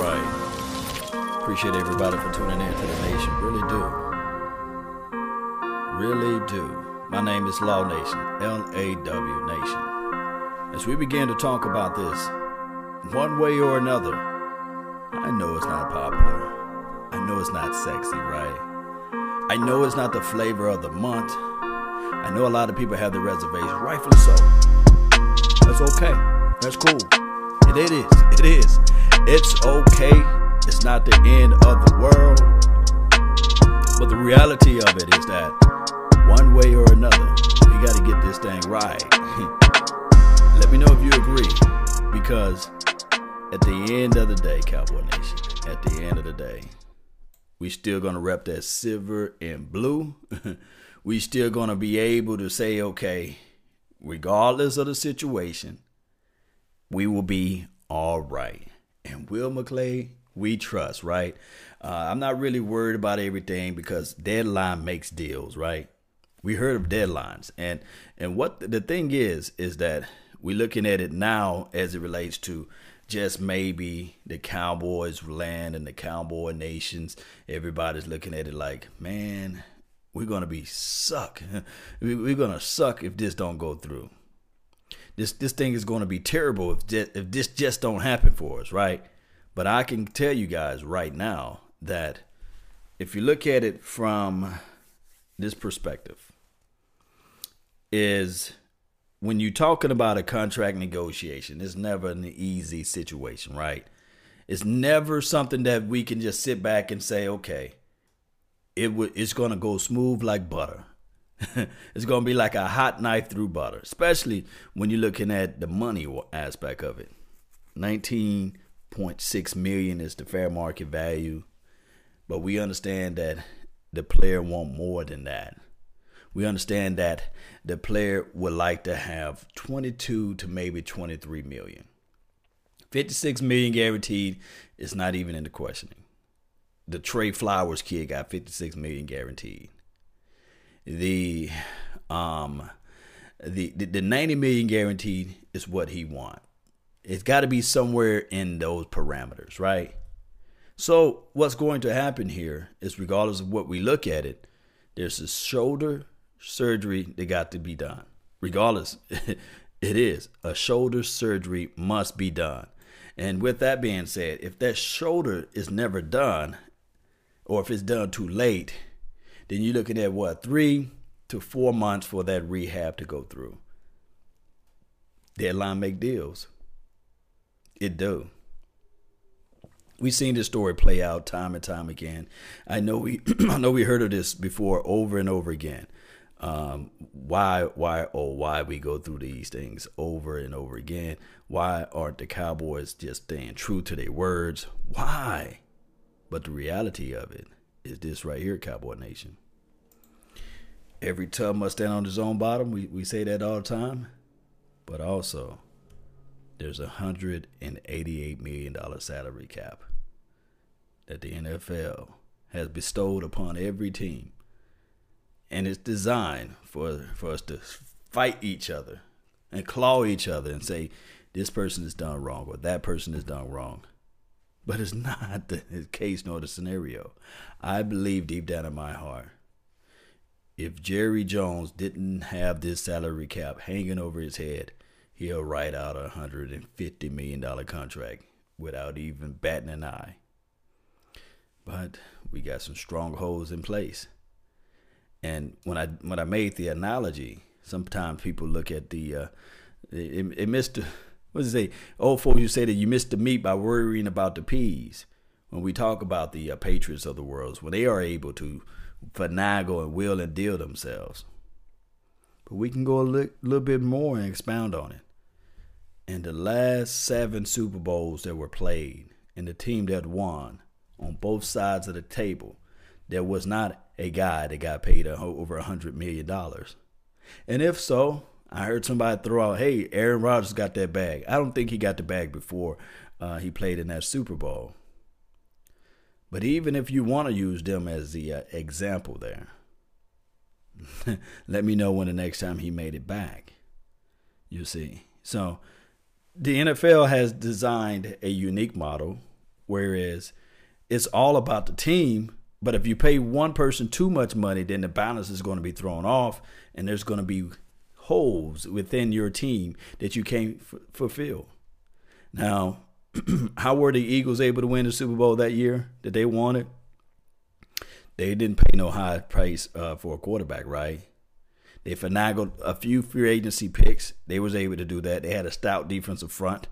right. Appreciate everybody for tuning in to the nation. Really do. Really do. My name is Law Nation, L A W Nation. As we begin to talk about this, one way or another, I know it's not popular. I know it's not sexy, right? I know it's not the flavor of the month. I know a lot of people have the reservations, rightfully so. That's okay. That's cool. It, it is. It is. It's okay. It's not the end of the world. But the reality of it is that one way or another, we got to get this thing right. Let me know if you agree. Because at the end of the day, Cowboy Nation, at the end of the day, we still to rep that silver and blue. we still to be able to say, okay, regardless of the situation, we will be all right. And Will McClay, we trust, right? Uh, I'm not really worried about everything because deadline makes deals, right? We heard of deadlines, and and what the thing is is that we're looking at it now as it relates to just maybe the Cowboys land and the Cowboy nations. Everybody's looking at it like, man, we're gonna be suck. we're gonna suck if this don't go through this this thing is going to be terrible if just, if this just don't happen for us, right? But I can tell you guys right now that if you look at it from this perspective, is when you're talking about a contract negotiation, it's never an easy situation, right? It's never something that we can just sit back and say, okay, it w- it's going to go smooth like butter. it's going to be like a hot knife through butter, especially when you're looking at the money aspect of it. 19.6 million is the fair market value, but we understand that the player want more than that. We understand that the player would like to have 22 to maybe 23 million. 56 million guaranteed is not even in the questioning. The Trey Flowers kid got 56 million guaranteed the um the, the, the 90 million guaranteed is what he want. It's got to be somewhere in those parameters, right? So what's going to happen here is regardless of what we look at it, there's a shoulder surgery that got to be done. Regardless, it is a shoulder surgery must be done. And with that being said, if that shoulder is never done, or if it's done too late, then you're looking at what three to four months for that rehab to go through. Deadline make deals. It do. We've seen this story play out time and time again. I know we I know we heard of this before over and over again. Um, why why oh why we go through these things over and over again? Why aren't the Cowboys just staying true to their words? Why? But the reality of it is this right here, Cowboy Nation. Every tub must stand on its own bottom. We, we say that all the time. But also, there's a $188 million salary cap that the NFL has bestowed upon every team. And it's designed for, for us to fight each other and claw each other and say, this person is done wrong or that person is done wrong. But it's not the case nor the scenario. I believe deep down in my heart, if Jerry Jones didn't have this salary cap hanging over his head, he'll write out a $150 million contract without even batting an eye. But we got some strongholds in place. And when I when I made the analogy, sometimes people look at the uh, it, it missed the what does it say? Old folks, you say that you missed the meat by worrying about the peas. When we talk about the uh, patriots of the world, when they are able to finagle and will and deal themselves. But we can go a li- little bit more and expound on it. In the last seven Super Bowls that were played, and the team that won on both sides of the table, there was not a guy that got paid a, over a hundred million dollars. And if so, I heard somebody throw out, "Hey, Aaron Rodgers got that bag." I don't think he got the bag before uh, he played in that Super Bowl. But even if you want to use them as the uh, example there, let me know when the next time he made it back. You see. So the NFL has designed a unique model Whereas it's all about the team. But if you pay one person too much money, then the balance is going to be thrown off, and there's going to be holes within your team that you can't f- fulfill. Now, how were the Eagles able to win the Super Bowl that year that they wanted? They didn't pay no high price uh, for a quarterback, right? They finagled a few free agency picks. They was able to do that. They had a stout defensive front.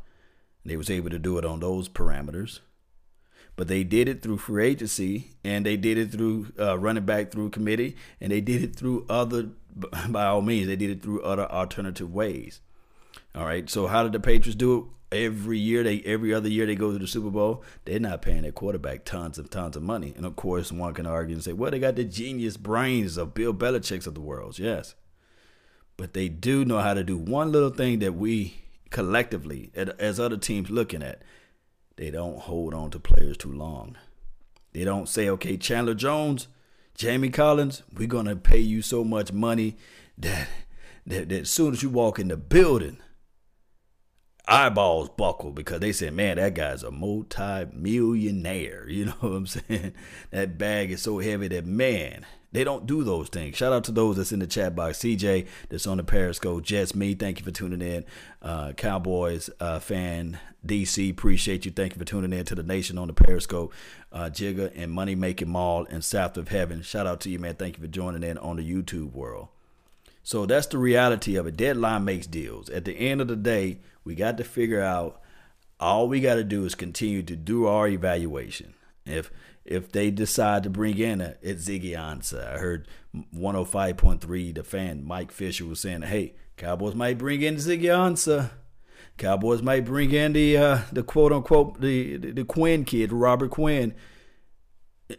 They was able to do it on those parameters. But they did it through free agency, and they did it through uh, running back through committee, and they did it through other, by all means, they did it through other alternative ways. All right. So how did the Patriots do it? Every year, they every other year they go to the Super Bowl. They're not paying their quarterback tons and tons of money. And of course, one can argue and say, "Well, they got the genius brains of Bill Belichick's of the world." Yes, but they do know how to do one little thing that we collectively, as other teams looking at, they don't hold on to players too long. They don't say, "Okay, Chandler Jones, Jamie Collins, we're gonna pay you so much money that that, that as soon as you walk in the building." Eyeballs buckle because they said, man, that guy's a multi-millionaire. You know what I'm saying? That bag is so heavy that, man, they don't do those things. Shout out to those that's in the chat box. CJ, that's on the Periscope. Jets, me, thank you for tuning in. Uh, Cowboys uh, fan, DC, appreciate you. Thank you for tuning in to the nation on the Periscope. Uh, Jigga and Money Making Mall and South of Heaven. Shout out to you, man. Thank you for joining in on the YouTube world. So that's the reality of it. Deadline makes deals. At the end of the day, we got to figure out all we got to do is continue to do our evaluation. If if they decide to bring in a it's Ziggy Ansah. I heard 105.3, the fan Mike Fisher was saying, "Hey, Cowboys might bring in Ziggy Ansah. Cowboys might bring in the uh, the quote unquote the, the the Quinn kid, Robert Quinn."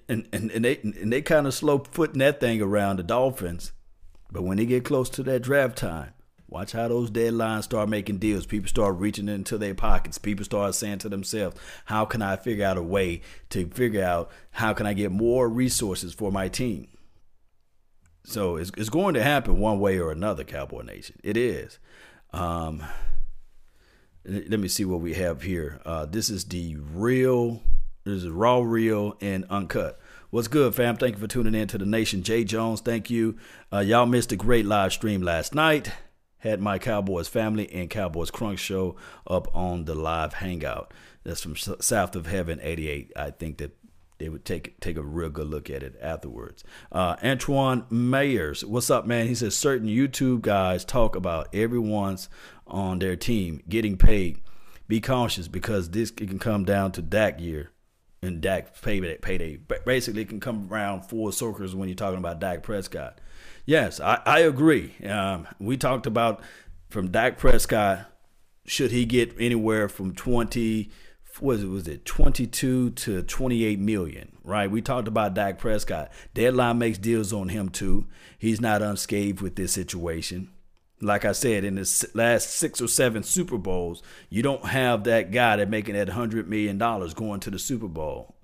And and, and they and they kind of slow footing that thing around the Dolphins. But when they get close to that draft time, watch how those deadlines start making deals. People start reaching into their pockets. People start saying to themselves, how can I figure out a way to figure out how can I get more resources for my team? So it's, it's going to happen one way or another, Cowboy Nation. It is. Um, let me see what we have here. Uh, this is the real, this is raw, real, and uncut. What's good, fam? Thank you for tuning in to the Nation. Jay Jones, thank you. Uh, y'all missed a great live stream last night. Had my Cowboys family and Cowboys Crunk show up on the live hangout. That's from South of Heaven 88. I think that they would take take a real good look at it afterwards. Uh, Antoine Mayers, what's up, man? He says certain YouTube guys talk about everyone's on their team getting paid. Be cautious because this can come down to Dak year and Dak payday. payday. Basically, can come around four circles when you're talking about Dak Prescott. Yes, I, I agree. Um, we talked about from Dak Prescott, should he get anywhere from 20, was it, was it 22 to 28 million, right? We talked about Dak Prescott. Deadline makes deals on him too. He's not unscathed with this situation like I said, in the last six or seven Super Bowls, you don't have that guy that making that hundred million dollars going to the Super Bowl.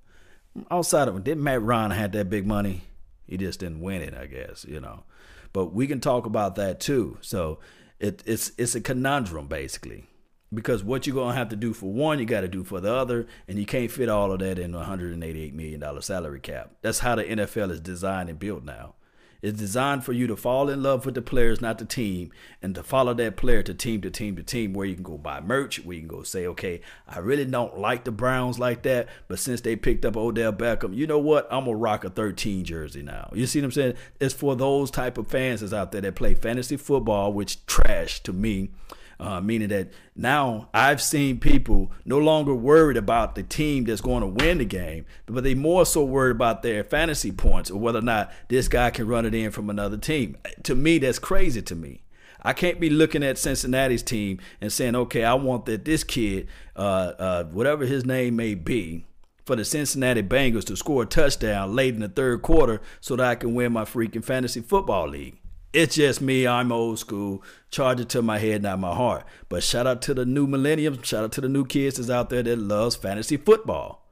Outside of did Matt Ryan had that big money? He just didn't win it, I guess, you know. But we can talk about that too. So it, it's it's a conundrum basically, because what you're gonna have to do for one, you got to do for the other, and you can't fit all of that in a 188 million dollar salary cap. That's how the NFL is designed and built now. It's designed for you to fall in love with the players, not the team, and to follow that player to team to team to team, where you can go buy merch, where you can go say, okay, I really don't like the Browns like that, but since they picked up Odell Beckham, you know what? I'm gonna rock a 13 jersey now. You see what I'm saying? It's for those type of fans that's out there that play fantasy football, which trash to me uh, meaning that now I've seen people no longer worried about the team that's going to win the game, but they more so worried about their fantasy points or whether or not this guy can run it in from another team. To me, that's crazy to me. I can't be looking at Cincinnati's team and saying, okay, I want that this kid, uh, uh, whatever his name may be, for the Cincinnati Bengals to score a touchdown late in the third quarter so that I can win my freaking fantasy football league. It's just me. I'm old school. Charge it to my head, not my heart. But shout out to the new millennium. Shout out to the new kids that's out there that loves fantasy football.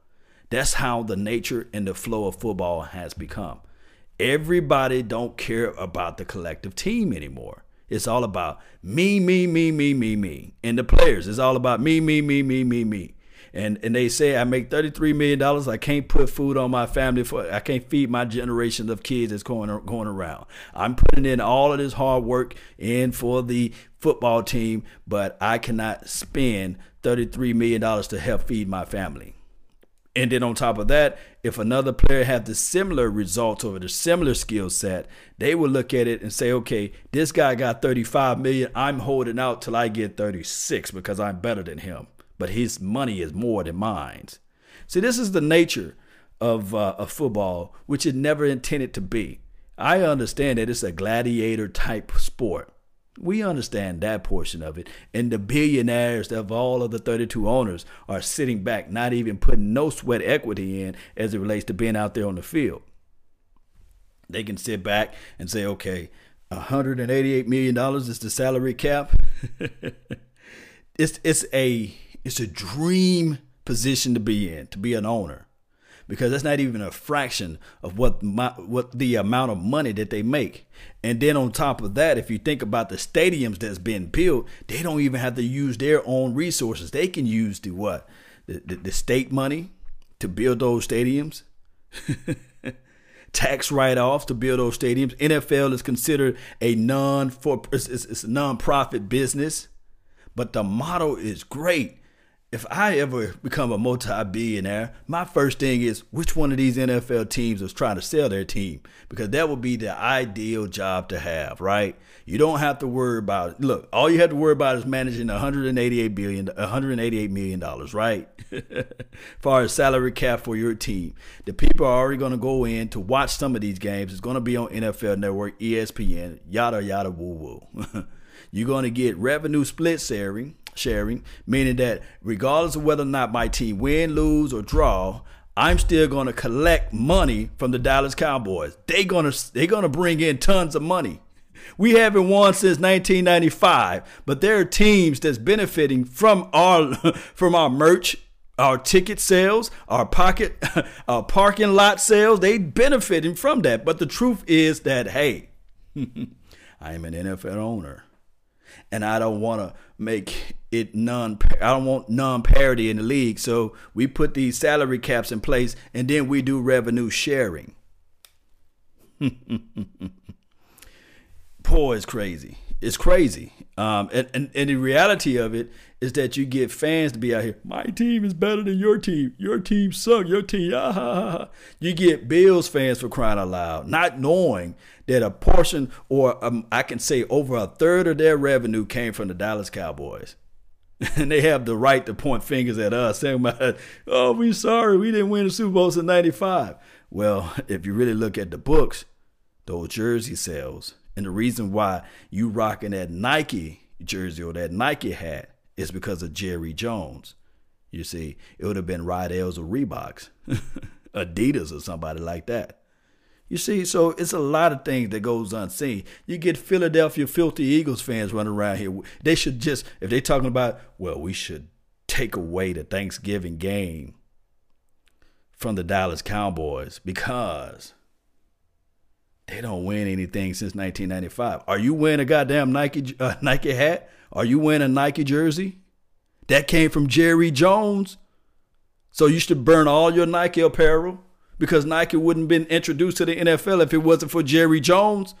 That's how the nature and the flow of football has become. Everybody don't care about the collective team anymore. It's all about me, me, me, me, me, me. And the players, it's all about me, me, me, me, me, me. And and they say I make thirty three million dollars. I can't put food on my family for I can't feed my generation of kids that's going going around. I'm putting in all of this hard work in for the football team, but I cannot spend thirty three million dollars to help feed my family. And then on top of that, if another player had the similar results or the similar skill set, they would look at it and say, okay, this guy got 35 million. I'm holding out till I get 36 because I'm better than him. But his money is more than mine. See, this is the nature of, uh, of football, which it never intended to be. I understand that it's a gladiator type sport. We understand that portion of it. And the billionaires of all of the 32 owners are sitting back, not even putting no sweat equity in as it relates to being out there on the field. They can sit back and say, okay, $188 million is the salary cap. it's, it's, a, it's a dream position to be in, to be an owner because that's not even a fraction of what my, what the amount of money that they make. And then on top of that, if you think about the stadiums that's been built, they don't even have to use their own resources. They can use the what the, the, the state money to build those stadiums. tax write-offs to build those stadiums. NFL is considered a non for it's, it's a non-profit business, but the model is great if I ever become a multi-billionaire, my first thing is which one of these NFL teams is trying to sell their team because that would be the ideal job to have, right? You don't have to worry about look, all you have to worry about is managing 188 billion 188 million dollars, right? far as salary cap for your team. The people are already going to go in to watch some of these games. It's going to be on NFL Network, ESPN, yada yada woo woo. You're going to get revenue split sharing sharing, meaning that regardless of whether or not my team win, lose, or draw, I'm still going to collect money from the Dallas Cowboys. They gonna they gonna bring in tons of money. We haven't won since 1995, but there are teams that's benefiting from our from our merch, our ticket sales, our pocket, our parking lot sales. They benefiting from that. But the truth is that hey, I am an NFL owner and I don't want to make it non I don't want non-parity in the league. So we put these salary caps in place and then we do revenue sharing. Poor is crazy. It's crazy. Um, and, and, and the reality of it is that you get fans to be out here. My team is better than your team. Your team suck. Your team, ah, ha, ha, ha. You get Bills fans for crying out loud, not knowing that a portion, or um, I can say over a third of their revenue came from the Dallas Cowboys. and they have the right to point fingers at us, saying, "Oh, we sorry, we didn't win the Super Bowl in '95." Well, if you really look at the books, those jersey sales, and the reason why you rocking that Nike jersey or that Nike hat is because of Jerry Jones. You see, it would have been Riddell's or Reeboks, Adidas or somebody like that. You see, so it's a lot of things that goes unseen. You get Philadelphia filthy Eagles fans running around here. They should just, if they're talking about, well, we should take away the Thanksgiving game from the Dallas Cowboys because they don't win anything since 1995. Are you wearing a goddamn Nike uh, Nike hat? Are you wearing a Nike jersey? That came from Jerry Jones. So you should burn all your Nike apparel because Nike wouldn't have been introduced to the NFL if it wasn't for Jerry Jones.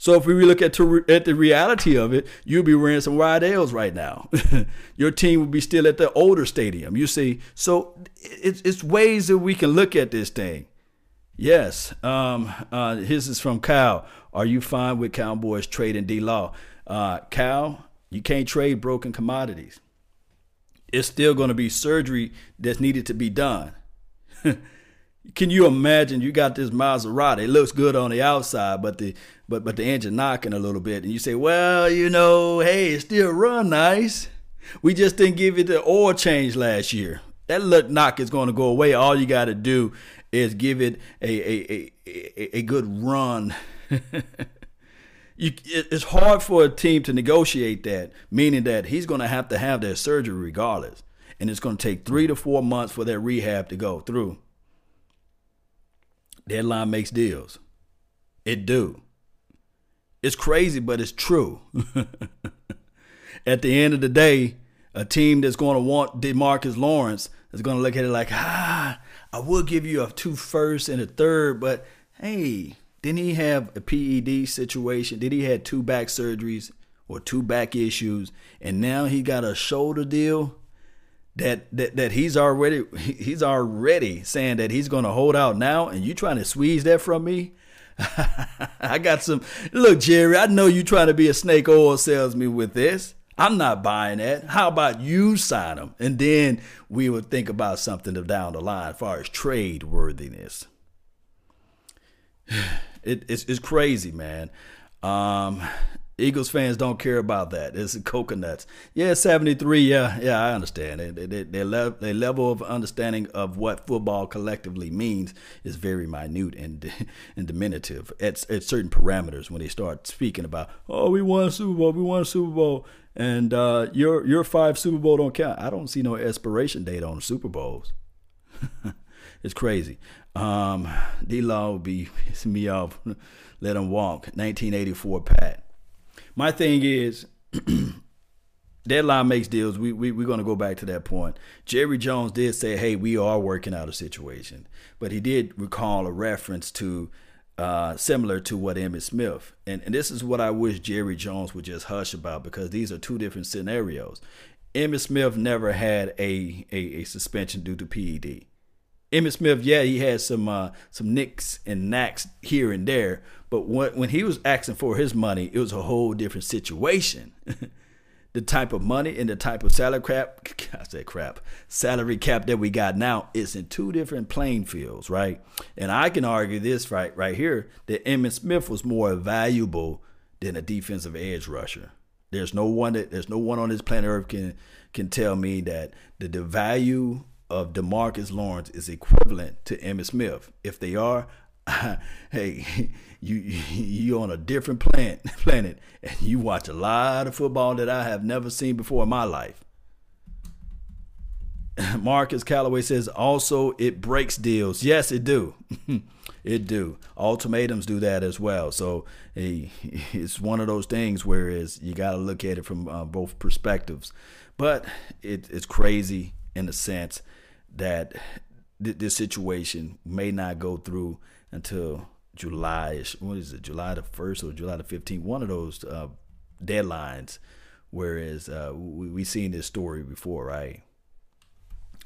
So if we look at to, at the reality of it, you'd be wearing some Riddell's right now. Your team would be still at the older stadium. You see, so it's, it's ways that we can look at this thing. Yes. Um, uh, this is from Kyle. Are you fine with Cowboys trading D Law? Uh, Kyle, you can't trade broken commodities. It's still going to be surgery that's needed to be done. Can you imagine? You got this Maserati. It looks good on the outside, but the but but the engine knocking a little bit, and you say, well, you know, hey, it still run nice. We just didn't give it the oil change last year. That look knock is going to go away. All you got to do is give it a a a, a good run. you, it's hard for a team to negotiate that, meaning that he's going to have to have that surgery regardless, and it's going to take three to four months for that rehab to go through. Deadline makes deals. It do. It's crazy, but it's true. At the end of the day, a team that's going to want DeMarcus Lawrence, is going to look at it like, ah, I will give you a two first and a third, but hey, didn't he have a PED situation? Did he had two back surgeries or two back issues, and now he got a shoulder deal? That, that that he's already he's already saying that he's going to hold out now, and you trying to squeeze that from me? I got some. Look, Jerry, I know you trying to be a snake oil salesman with this. I'm not buying that. How about you sign him? And then we would think about something down the line as far as trade worthiness. It, it's, it's crazy, man. Um, Eagles fans don't care about that. It's coconuts. Yeah, 73. Yeah, yeah, I understand. They, they, le- their level of understanding of what football collectively means is very minute and and diminutive at, at certain parameters when they start speaking about, oh, we won a Super Bowl, we won a Super Bowl, and uh, your your five Super Bowl don't count. I don't see no expiration date on Super Bowls. it's crazy. Um, D Law be me off. Let him walk. 1984 Pat. My thing is, deadline makes deals. We, we, we're going to go back to that point. Jerry Jones did say, hey, we are working out a situation. But he did recall a reference to uh, similar to what Emmitt Smith. And, and this is what I wish Jerry Jones would just hush about because these are two different scenarios. Emmitt Smith never had a, a, a suspension due to PED. Emmitt Smith, yeah, he had some uh, some nicks and knacks here and there, but when when he was asking for his money, it was a whole different situation. the type of money and the type of salary cap, I said crap, salary cap that we got now is in two different playing fields, right? And I can argue this right right here that Emmitt Smith was more valuable than a defensive edge rusher. There's no one that there's no one on this planet Earth can can tell me that the, the value of DeMarcus Lawrence is equivalent to Emmitt Smith. If they are, hey, you you on a different planet planet and you watch a lot of football that I have never seen before in my life. Marcus Calloway says also it breaks deals. Yes, it do. it do. Ultimatums do that as well. So hey, it's one of those things whereas you got to look at it from uh, both perspectives. But it, it's crazy in a sense that th- this situation may not go through until July. What is it? July the first or July the fifteenth? One of those uh, deadlines. Whereas uh, we we seen this story before, right?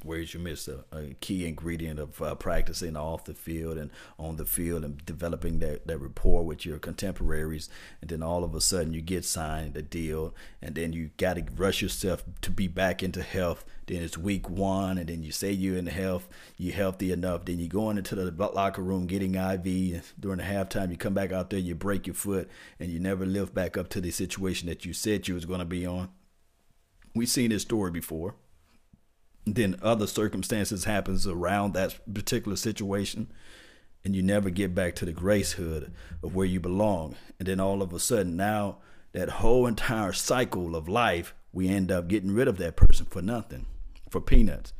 whereas you miss a, a key ingredient of uh, practicing off the field and on the field and developing that, that rapport with your contemporaries. And then all of a sudden you get signed a deal and then you got to rush yourself to be back into health. Then it's week one and then you say you're in health, you're healthy enough. Then you go into the locker room getting IV. During the halftime, you come back out there, you break your foot and you never live back up to the situation that you said you was going to be on. We've seen this story before then other circumstances happens around that particular situation and you never get back to the gracehood of where you belong and then all of a sudden now that whole entire cycle of life we end up getting rid of that person for nothing for peanuts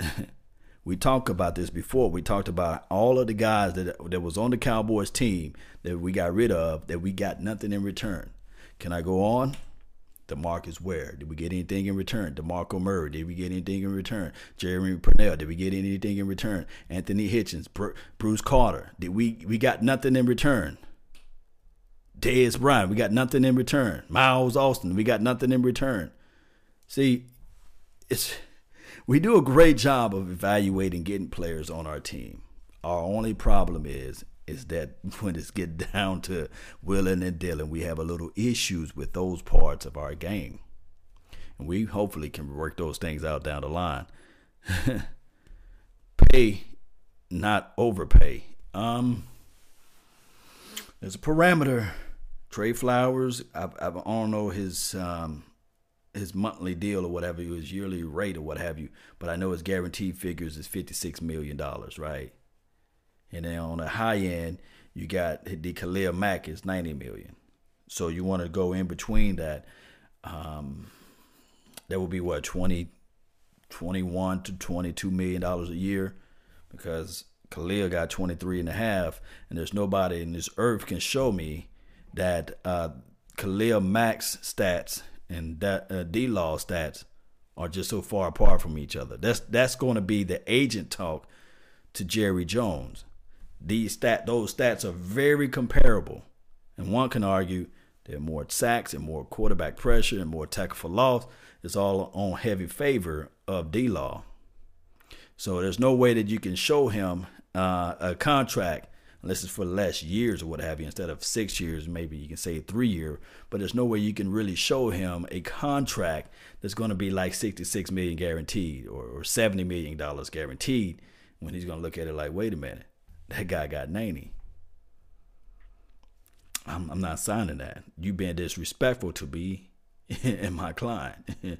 we talked about this before we talked about all of the guys that that was on the cowboys team that we got rid of that we got nothing in return can i go on DeMarcus Ware. Did we get anything in return? DeMarco Murray. Did we get anything in return? Jeremy Parnell. Did we get anything in return? Anthony Hitchens. Bruce Carter. Did we we got nothing in return? Dez Bryant. We got nothing in return. Miles Austin. We got nothing in return. See, it's we do a great job of evaluating getting players on our team. Our only problem is is that when it's get down to willing and dealing, we have a little issues with those parts of our game. And we hopefully can work those things out down the line. Pay, not overpay. Um, there's a parameter. Trey Flowers, I, I don't know his um, his monthly deal or whatever, his yearly rate or what have you, but I know his guaranteed figures is fifty six million dollars, right? And then on the high end, you got the Khalil Mack is 90 million. So you want to go in between that. Um, that would be what 20, 21 to 22 million dollars a year because Khalil got 23 and a half and there's nobody in this earth can show me that uh, Khalil Mack's stats and that uh, D-Law stats are just so far apart from each other. That's that's going to be the agent talk to Jerry Jones. These stat those stats are very comparable, and one can argue there are more sacks and more quarterback pressure and more tackle for loss. It's all on heavy favor of D Law. So there's no way that you can show him uh, a contract unless it's for less years or what have you. Instead of six years, maybe you can say three year. But there's no way you can really show him a contract that's going to be like 66 million guaranteed or, or 70 million dollars guaranteed. When he's going to look at it like, wait a minute, that guy got 90. I'm, I'm not signing that. You've been disrespectful to me and my client.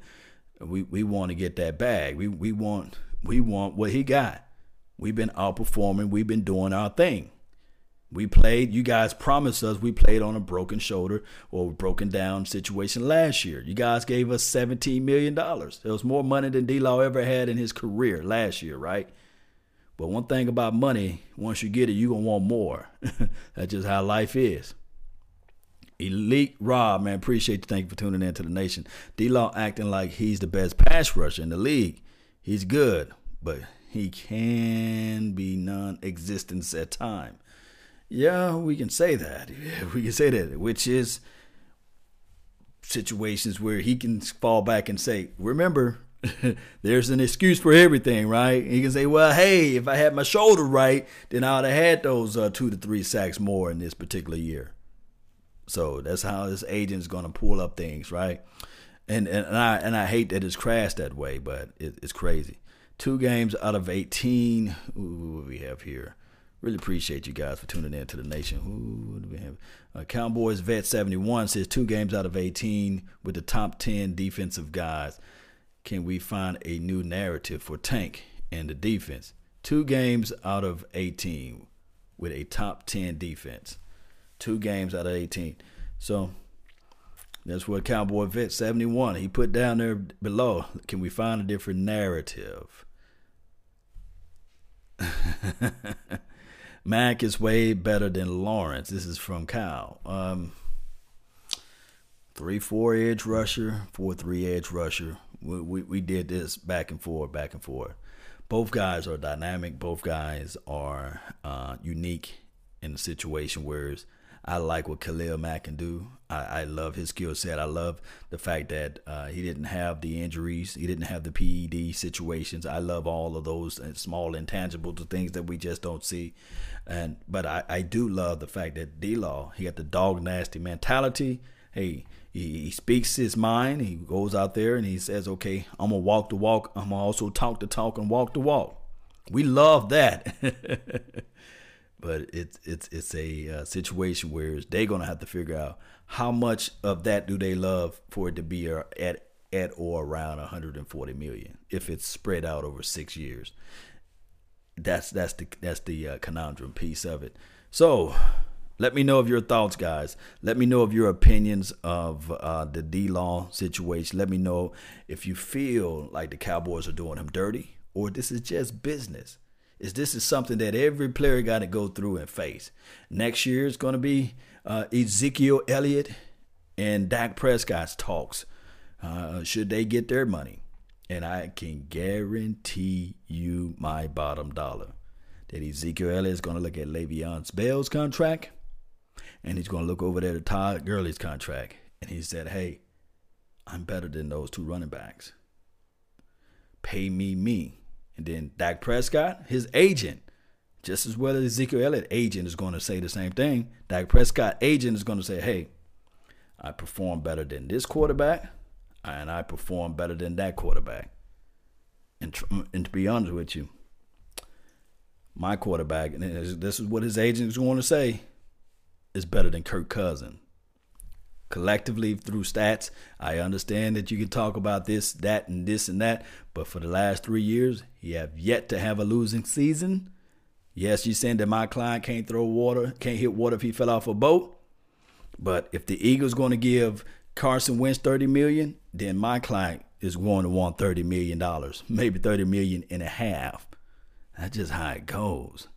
we we want to get that bag. We we want we want what he got. We've been outperforming. We've been doing our thing. We played, you guys promised us we played on a broken shoulder or broken down situation last year. You guys gave us $17 million. It was more money than D Law ever had in his career last year, right? But one thing about money, once you get it, you're going to want more. That's just how life is. Elite Rob, man, appreciate you. Thank you for tuning in to the nation. D Law acting like he's the best pass rusher in the league. He's good, but he can be non existent at time. Yeah, we can say that. We can say that, which is situations where he can fall back and say, remember, there's an excuse for everything, right? He can say, well, hey, if I had my shoulder right, then I would have had those uh, two to three sacks more in this particular year. So that's how this agent's going to pull up things, right? And, and and I and I hate that it's crashed that way, but it, it's crazy. Two games out of eighteen. Ooh, what we have here? Really appreciate you guys for tuning in to the nation. Who we have? Uh, Cowboys Vet 71 says two games out of 18 with the top 10 defensive guys. Can we find a new narrative for Tank and the defense? Two games out of 18 with a top 10 defense. Two games out of 18. So that's what Cowboy Vet 71 he put down there below. Can we find a different narrative? Mack is way better than Lawrence. This is from Kyle. Um, three four edge rusher, four three edge rusher. We, we we did this back and forth, back and forth. Both guys are dynamic. Both guys are uh, unique in the situation. Whereas I like what Khalil Mack can do. I, I love his skill set. I love the fact that uh, he didn't have the injuries. He didn't have the PED situations. I love all of those uh, small intangibles, the things that we just don't see. And but I, I do love the fact that D Law he got the dog nasty mentality. Hey, he, he speaks his mind. He goes out there and he says, "Okay, I'm gonna walk the walk. I'm gonna also talk the talk and walk the walk." We love that. but it's it's it's a uh, situation where they're gonna have to figure out how much of that do they love for it to be at at or around 140 million if it's spread out over six years that's that's the that's the uh, conundrum piece of it. So, let me know of your thoughts, guys. Let me know of your opinions of uh, the D Law situation. Let me know if you feel like the Cowboys are doing him dirty, or this is just business. Is this is something that every player got to go through and face? Next year is going to be uh, Ezekiel Elliott and Dak Prescott's talks. Uh, should they get their money? And I can guarantee you my bottom dollar that Ezekiel Elliott is going to look at Le'Veon Bell's contract and he's going to look over there to Todd Gurley's contract. And he said, hey, I'm better than those two running backs. Pay me me. And then Dak Prescott, his agent, just as well as Ezekiel Elliott, agent is going to say the same thing. Dak Prescott, agent is going to say, hey, I perform better than this quarterback and I perform better than that quarterback. And, mm, and to be honest with you, my quarterback, and this is what his agent is going to say, is better than Kirk Cousins. Collectively, through stats, I understand that you can talk about this, that, and this and that, but for the last three years, he have yet to have a losing season. Yes, you're saying that my client can't throw water, can't hit water if he fell off a boat. But if the Eagles going to give Carson Wentz 30 million, then my client is going to want 30 million dollars, maybe 30 million and a half. That's just how it goes.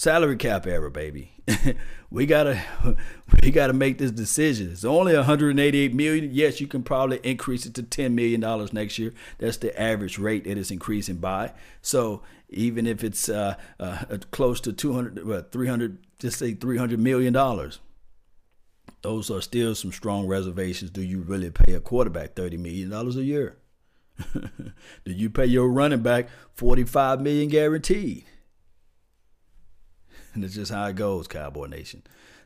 Salary cap era, baby. we gotta we gotta make this decision. It's only 188 million. Yes, you can probably increase it to 10 million dollars next year. That's the average rate it is increasing by. So even if it's uh, uh, close to 200, well, 300, just say 300 million dollars. Those are still some strong reservations. Do you really pay a quarterback 30 million dollars a year? Do you pay your running back 45 million guaranteed? And it's just how it goes, Cowboy Nation.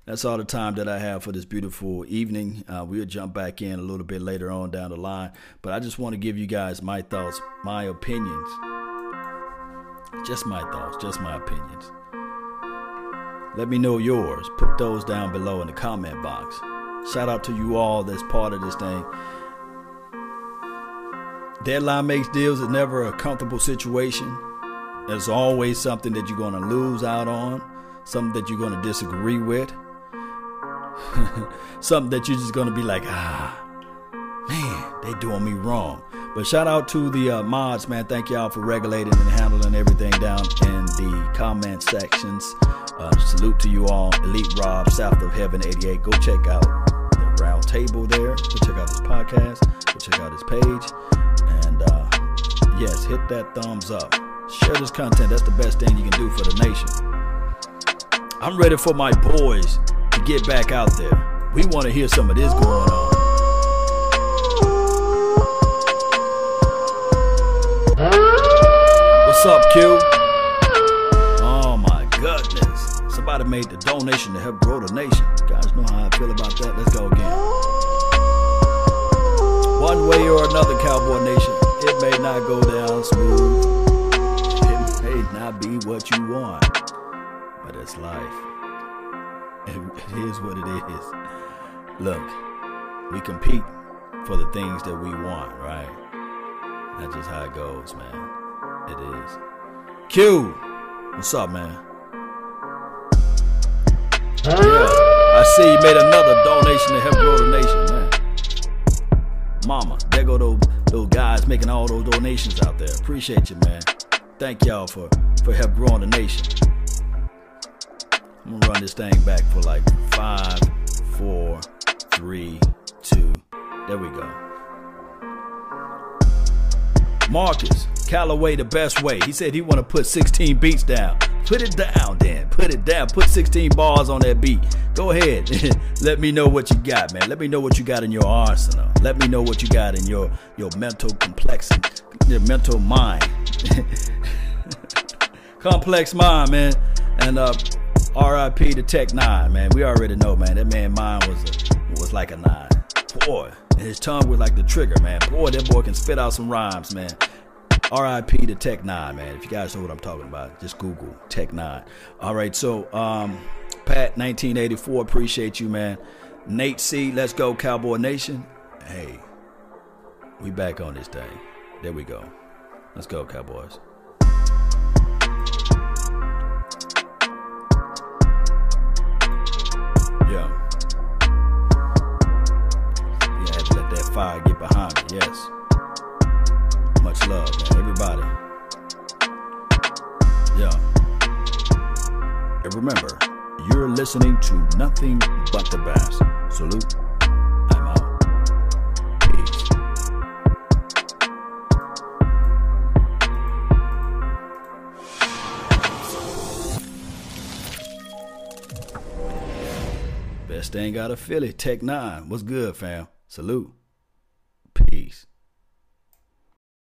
That's all the time that I have for this beautiful evening. Uh, we'll jump back in a little bit later on down the line. But I just want to give you guys my thoughts, my opinions. Just my thoughts, just my opinions. Let me know yours. Put those down below in the comment box. Shout out to you all that's part of this thing. Deadline makes deals is never a comfortable situation. There's always something that you're going to lose out on something that you're going to disagree with, something that you're just going to be like, ah, man, they doing me wrong. But shout out to the uh, mods, man. Thank y'all for regulating and handling everything down in the comment sections. Uh, salute to you all. Elite Rob, South of Heaven 88. Go check out the round table there. Go check out his podcast. Go check out his page. And uh, yes, hit that thumbs up. Share this content. That's the best thing you can do for the nation. I'm ready for my boys to get back out there. We want to hear some of this going on. What's up, Q? Oh my goodness. Somebody made the donation to help grow the nation. You guys know how I feel about that. Let's go again. One way or another, Cowboy Nation, it may not go down smooth. It may not be what you want it's life. It, is what it is. Look, we compete for the things that we want, right? That's just how it goes, man. It is. Q, what's up, man? Yeah, I see you made another donation to help grow the nation, man. Mama, there go those, those guys making all those donations out there. Appreciate you, man. Thank y'all for, for help growing the nation. I'm gonna run this thing back for like five, four, three, two. There we go. Marcus Callaway, the best way. He said he want to put 16 beats down. Put it down, then. Put it down. Put 16 bars on that beat. Go ahead. Let me know what you got, man. Let me know what you got in your arsenal. Let me know what you got in your your mental complexity, your mental mind. Complex mind, man. And uh R.I.P. to Tech Nine, man. We already know, man. That man mind was a, was like a nine. Boy, and his tongue was like the trigger, man. Boy, that boy can spit out some rhymes, man. R.I.P. to Tech Nine, man. If you guys know what I'm talking about, just Google Tech Nine. All right, so um, Pat, 1984, appreciate you, man. Nate C, let's go, Cowboy Nation. Hey, we back on this thing. There we go. Let's go, Cowboys. Fire get behind me, yes. Much love, man. Everybody. Yeah. And remember, you're listening to nothing but the best. Salute. I'm out. Best thing out of Philly, Tech Nine. What's good, fam? Salute.